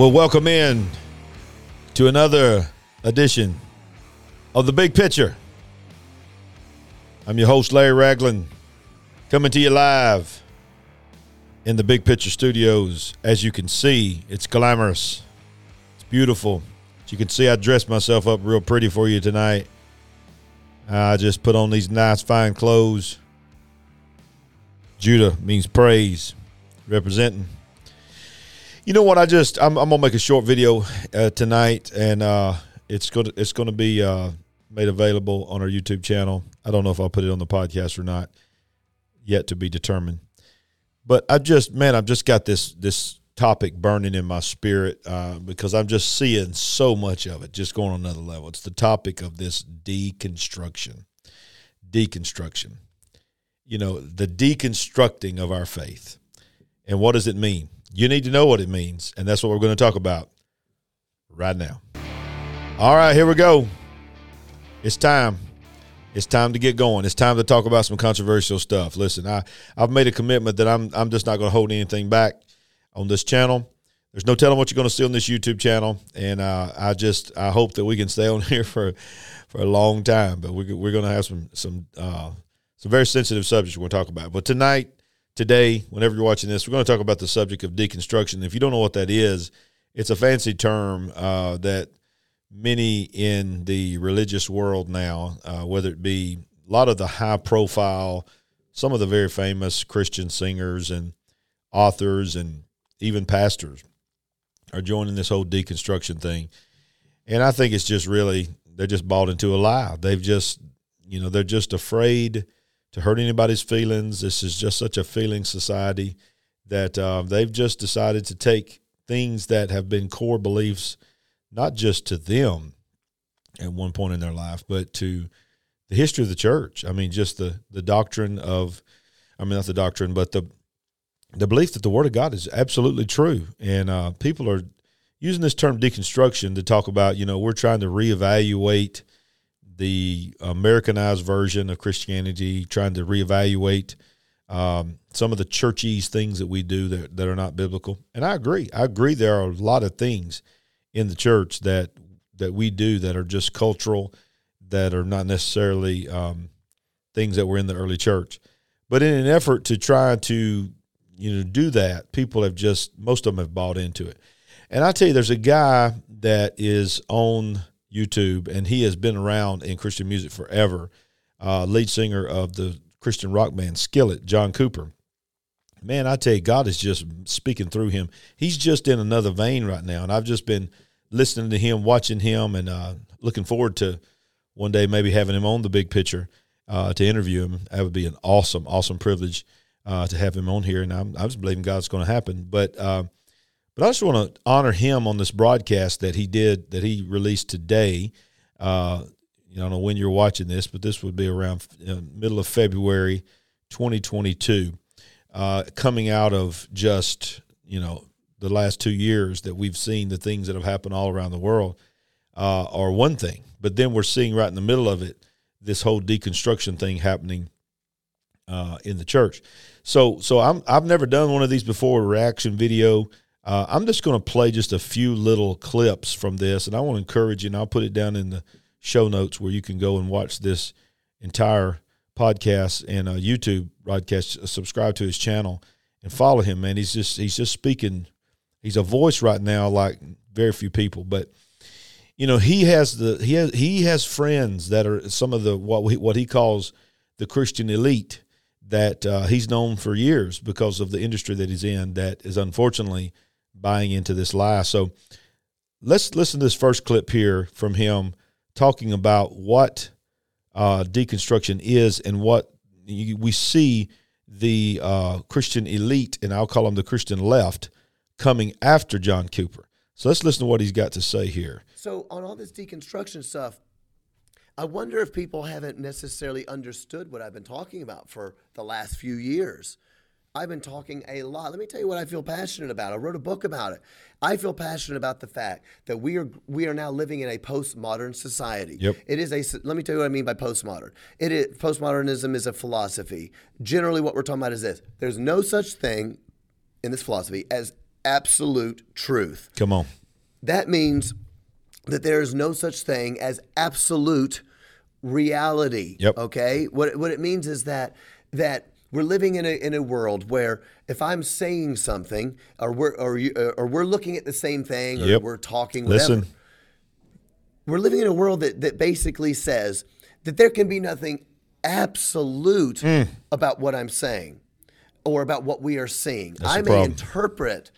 Well, welcome in to another edition of The Big Picture. I'm your host, Larry Ragland, coming to you live in the Big Picture Studios. As you can see, it's glamorous, it's beautiful. As you can see, I dressed myself up real pretty for you tonight. I just put on these nice, fine clothes. Judah means praise, representing. You know what? I just I'm, I'm gonna make a short video uh, tonight, and uh, it's gonna it's gonna be uh, made available on our YouTube channel. I don't know if I'll put it on the podcast or not, yet to be determined. But I just man, I've just got this this topic burning in my spirit uh, because I'm just seeing so much of it, just going on another level. It's the topic of this deconstruction, deconstruction. You know, the deconstructing of our faith, and what does it mean? You need to know what it means, and that's what we're going to talk about right now. All right, here we go. It's time. It's time to get going. It's time to talk about some controversial stuff. Listen, I I've made a commitment that I'm I'm just not going to hold anything back on this channel. There's no telling what you're going to see on this YouTube channel, and uh, I just I hope that we can stay on here for for a long time. But we, we're going to have some some uh, some very sensitive subjects we're going to talk about. But tonight today, whenever you're watching this, we're going to talk about the subject of deconstruction. If you don't know what that is, it's a fancy term uh, that many in the religious world now, uh, whether it be a lot of the high profile, some of the very famous Christian singers and authors and even pastors are joining this whole deconstruction thing. And I think it's just really, they're just bought into a lie. They've just, you know, they're just afraid – to hurt anybody's feelings. This is just such a feeling society that uh, they've just decided to take things that have been core beliefs, not just to them at one point in their life, but to the history of the church. I mean, just the the doctrine of, I mean, not the doctrine, but the the belief that the Word of God is absolutely true, and uh, people are using this term deconstruction to talk about. You know, we're trying to reevaluate the Americanized version of Christianity, trying to reevaluate um, some of the churchy things that we do that, that are not biblical. And I agree. I agree there are a lot of things in the church that that we do that are just cultural, that are not necessarily um, things that were in the early church. But in an effort to try to you know do that, people have just most of them have bought into it. And I tell you, there's a guy that is on YouTube, and he has been around in Christian music forever. Uh, lead singer of the Christian rock band Skillet, John Cooper. Man, I tell you, God is just speaking through him. He's just in another vein right now, and I've just been listening to him, watching him, and uh, looking forward to one day maybe having him on the big picture uh, to interview him. That would be an awesome, awesome privilege uh, to have him on here, and I'm, I just believing God's going to happen. But uh, but I just want to honor him on this broadcast that he did, that he released today. Uh, you know, I don't know when you're watching this, but this would be around know, middle of February 2022, uh, coming out of just, you know, the last two years that we've seen the things that have happened all around the world uh, are one thing. But then we're seeing right in the middle of it this whole deconstruction thing happening uh, in the church. So, so I'm I've never done one of these before, reaction video. Uh, I'm just going to play just a few little clips from this, and I want to encourage you, and I'll put it down in the show notes where you can go and watch this entire podcast and uh, YouTube broadcast. Subscribe to his channel and follow him, man. He's just he's just speaking. He's a voice right now like very few people, but you know he has the he has he has friends that are some of the what he, what he calls the Christian elite that uh, he's known for years because of the industry that he's in that is unfortunately buying into this lie. So let's listen to this first clip here from him talking about what uh, deconstruction is and what you, we see the uh, Christian elite, and I'll call them the Christian left, coming after John Cooper. So let's listen to what he's got to say here. So, on all this deconstruction stuff, I wonder if people haven't necessarily understood what I've been talking about for the last few years. I've been talking a lot. Let me tell you what I feel passionate about. I wrote a book about it. I feel passionate about the fact that we are we are now living in a postmodern society. Yep. It is a let me tell you what I mean by postmodern. It is postmodernism is a philosophy. Generally what we're talking about is this. There's no such thing in this philosophy as absolute truth. Come on. That means that there is no such thing as absolute reality. Yep. Okay. What what it means is that that we're living in a in a world where if I'm saying something or we're or you, or we're looking at the same thing or Yep. we're talking whatever, Listen. we're living in a world that that basically says that there can be nothing absolute Hmm. about what I'm saying or about what we are seeing. I may interpret,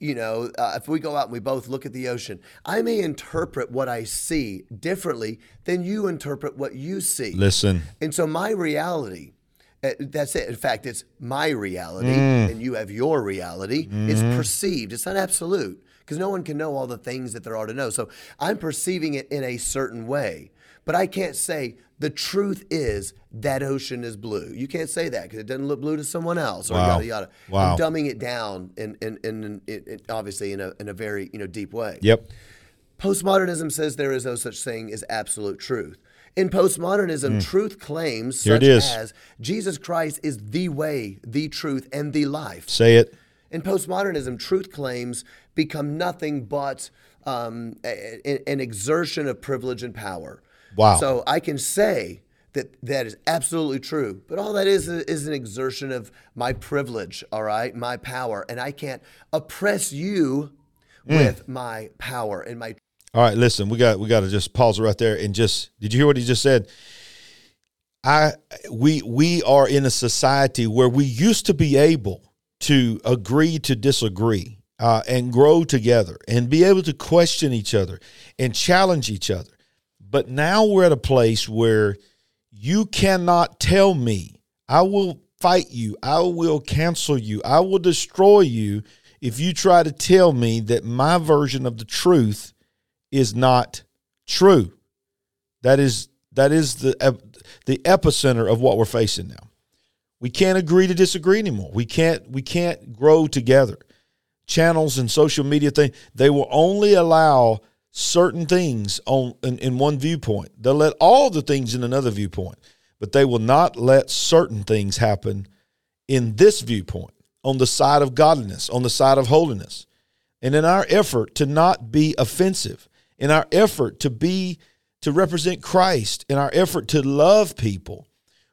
you know, uh, if we go out and we both look at the ocean, I may interpret what I see differently than you interpret what you see. Listen. And so my reality, uh, that's it. In fact, it's my reality, Mm. and you have your reality. It's Mm-hmm. perceived. It's not absolute because no one can know all the things that there are to know. So I'm perceiving it in a certain way, but I can't say the truth is that ocean is blue. You can't say that because it doesn't look blue to someone else, or Wow. yada yada. Wow. I'm dumbing it down, in, in, in, in, in obviously in a in a very you know deep way. Yep. Postmodernism says there is no such thing as absolute truth. In postmodernism, truth claims Mm. Here it such as Jesus Christ is the way, the truth, and the life. Say it. In postmodernism, truth claims become nothing but um, a- a- an exertion of privilege and power. Wow. So I can say that that is absolutely true, but all that is is an exertion of my privilege, all right, my power, and I can't oppress you Mm. with my power and my All right, listen, we got we got to just pause right there and just did you hear what he just said? I we we are in a society where we used to be able to agree to disagree uh, and grow together and be able to question each other and challenge each other. But now we're at a place where you cannot tell me, I will fight you, I will cancel you, I will destroy you if you try to tell me that my version of the truth is not true. That is that is the the epicenter of what we're facing now. We can't agree to disagree anymore. We can't we can't grow together. Channels and social media thing they will only allow certain things on in, in one viewpoint. They'll let all the things in another viewpoint, but they will not let certain things happen in this viewpoint on the side of godliness, on the side of holiness. And in our effort to not be offensive, in our effort to be to represent Christ, in our effort to love people,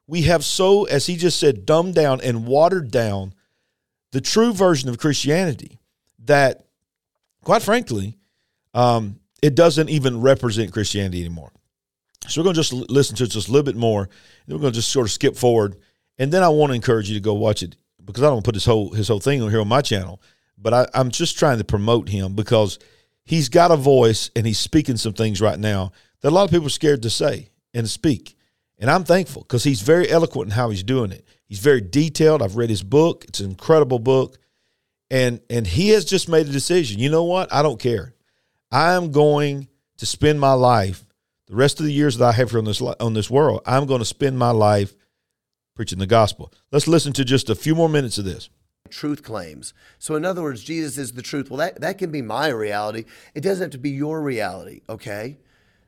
we have so, as he just said, dumbed down and watered down the true version of Christianity that, quite frankly, um, it doesn't even represent Christianity anymore. So we're going to just listen to it just a little bit more. And we're going to just sort of skip forward, and then I want to encourage you to go watch it because I don't put his whole his whole thing on here on my channel. But I, I'm just trying to promote him because he's got a voice and he's speaking some things right now that a lot of people are scared to say and speak. And I'm thankful because he's very eloquent in how he's doing it. He's very detailed. I've read his book. It's an incredible book. And and he has just made a decision. You know what? I don't care. I am going to spend my life, the rest of the years that I have here on this on this world, I'm going to spend my life preaching the gospel. Let's listen to just a few more minutes of this. Truth claims. So, in other words, Jesus is the truth. Well, that, that can be my reality. It doesn't have to be your reality, okay?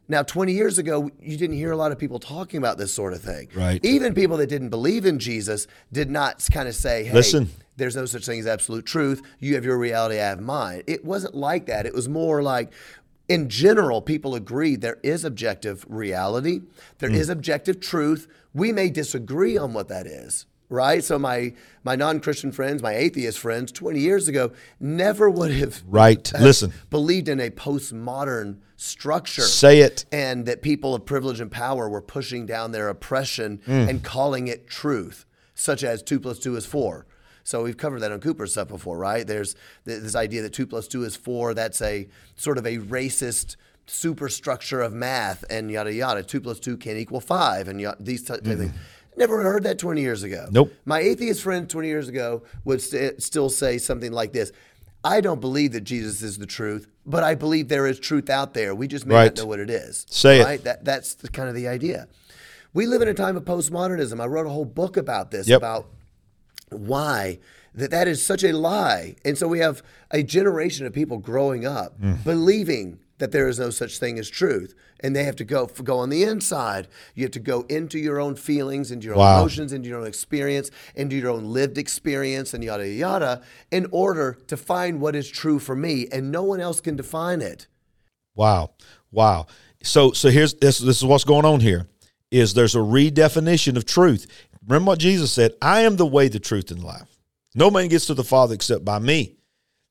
Now, 20 years ago, you didn't hear a lot of people talking about this sort of thing. Right. Even people that didn't believe in Jesus did not kind of say, hey, Listen. there's no such thing as absolute truth. You have your reality, I have mine. It wasn't like that. It was more like, in general, people agreed there is objective reality, there hmm. is objective truth. We may disagree on what that is, right? So my my non-Christian friends, my atheist friends, 20 years ago, never would have Right. Listen. believed in a postmodern structure Say it. and that people of privilege and power were pushing down their oppression Mm. and calling it truth, such as two plus two is four. So we've covered that on Cooper's stuff before, right? There's th- this idea that two plus two is four. That's a sort of a racist superstructure of math and yada yada. Two plus two can equal five and yada, these type of things. Never heard that 20 years ago. Nope. My atheist friend 20 years ago would st- still say something like this. I don't believe that Jesus is the truth, but I believe there is truth out there. We just may Right. not know what it is. Say it. That that's the, kind of the idea. We live in a time of postmodernism. I wrote a whole book about this Yep. about why that that is such a lie. And so we have a generation of people growing up Mm. believing that there is no such thing as truth and they have to go go on the inside you have to go into your own feelings into your Wow. own emotions into your own experience into your own lived experience and yada yada in order to find what is true for me and no one else can define it Wow. Wow. So so here's this this is what's going on here is there's a redefinition of truth. Remember what Jesus said, I am the way, the truth, and the life. No man gets to the Father except by me.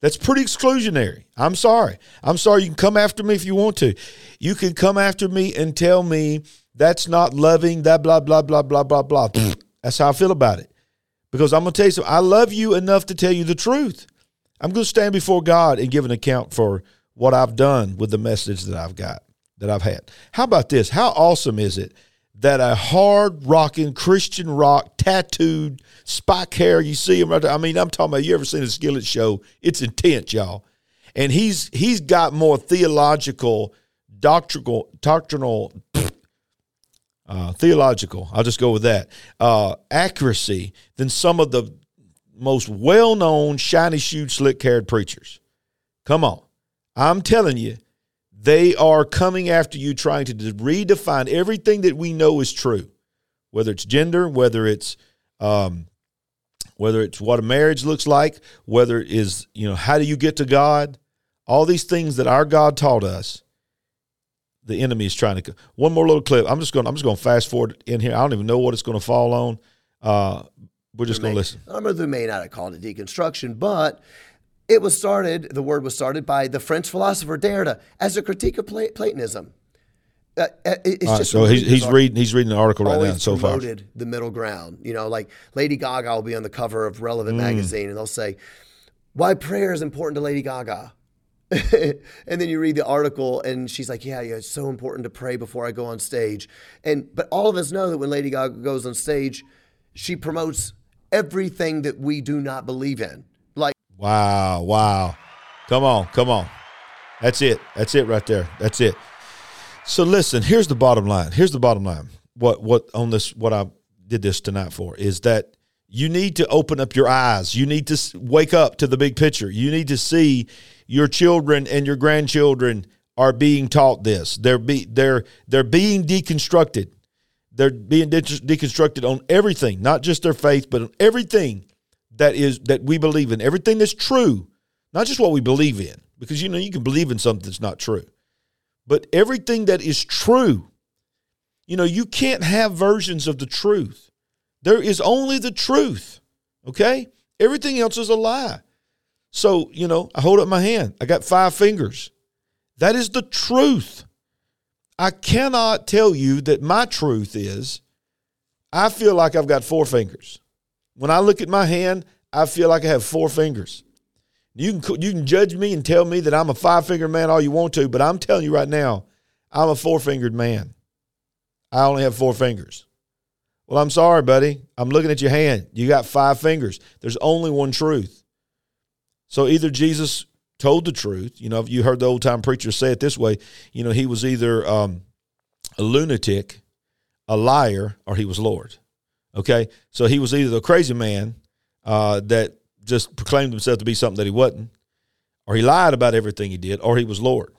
That's pretty exclusionary. I'm sorry. I'm sorry. You can come after me if you want to. You can come after me and tell me that's not loving, that blah, blah, blah, blah, blah, blah. That's how I feel about it. Because I'm going to tell you something. I love you enough to tell you the truth. I'm going to stand before God and give an account for what I've done with the message that I've got, that I've had. How about this? How awesome is it that a hard rocking Christian rock tattooed spike hair, you see him right there. I mean, I'm talking about you ever seen a skillet show? It's intense, y'all. And he's he's got more theological, doctrinal, doctrinal, uh, theological. I'll just go with that uh, accuracy than some of the most well-known shiny shoed, slick-haired preachers. Come on, I'm telling you, they are coming after you, trying to redefine everything that we know is true, whether it's gender, whether it's um, whether it's what a marriage looks like, whether it is you know how do you get to God, all these things that our God taught us. The enemy is trying to. One more little clip. I'm just going. I'm just going to fast forward in here. I don't even know what it's going to fall on. Uh, we're just going to listen. I remember they may not have called it deconstruction, but it was started, the word was started by the French philosopher Derrida as a critique of Platonism. Uh, uh, it's right, just so he's, he's reading. He's reading an article right now. So far, promoted the middle ground. You know, like Lady Gaga will be on the cover of Mm. Relevant magazine, and they'll say, "Why prayer is important to Lady Gaga." and then you read the article, and she's like, "Yeah, yeah, it's so important to pray before I go on stage." And but all of us know that when Lady Gaga goes on stage, she promotes everything that we do not believe in. Wow, wow. Come on, come on. That's it. That's it right there. That's it. So listen, here's the bottom line. Here's the bottom line. What what on this what I did this tonight for is that you need to open up your eyes. You need to wake up to the big picture. You need to see your children and your grandchildren are being taught this. They're be they're they're being deconstructed. They're being de- deconstructed on everything, not just their faith, but on everything that is that we believe in, everything that's true, not just what we believe in, because you know you can believe in something that's not true, but everything that is true. You know, you can't have versions of the truth. There is only the truth. Okay? Everything else is a lie. So, you know, I hold up my hand. I got five fingers. That is the truth. I cannot tell you that my truth is I feel like I've got four fingers. When I look at my hand, I feel like I have four fingers. You can you can judge me and tell me that I'm a five fingered man all you want to, but I'm telling you right now, I'm a four fingered man. I only have four fingers. Well, I'm sorry, buddy. I'm looking at your hand. You got five fingers. There's only one truth. So either Jesus told the truth. You know, if you heard the old time preacher say it this way, you know, he was either um, a lunatic, a liar, or he was Lord. Okay, so he was either a crazy man uh, that just proclaimed himself to be something that he wasn't, or he lied about everything he did, or he was Lord.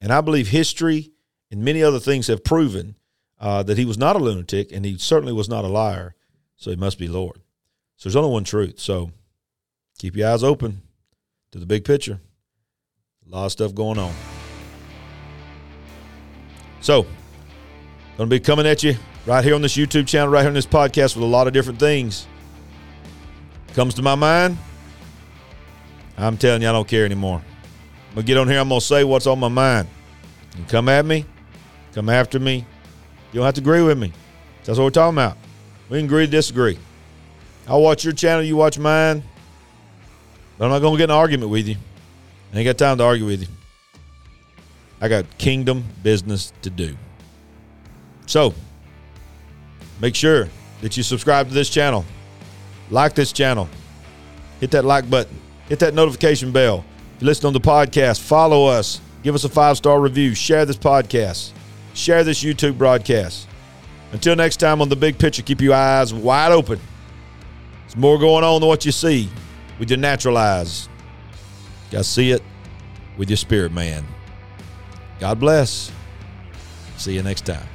And I believe history and many other things have proven uh, that he was not a lunatic, and he certainly was not a liar. So he must be Lord. So there's only one truth. So keep your eyes open to the big picture. A lot of stuff going on. So, going to be coming at you right here on this YouTube channel, right here on this podcast with a lot of different things. Comes to my mind, I'm telling you, I don't care anymore. I'm going to get on here, I'm going to say what's on my mind. You come at me, come after me. You don't have to agree with me. That's what we're talking about. We can agree to disagree. I'll watch your channel, you watch mine. But I'm not going to get an argument with you. I ain't got time to argue with you. I got kingdom business to do. So, make sure that you subscribe to this channel, like this channel, hit that like button, hit that notification bell. If you listen on the podcast, follow us, give us a five star review, share this podcast, share this YouTube broadcast. Until next time on the big picture, keep your eyes wide open. There's more going on than what you see with your natural eyes. Got to see it with your spirit, man. God bless. See you next time.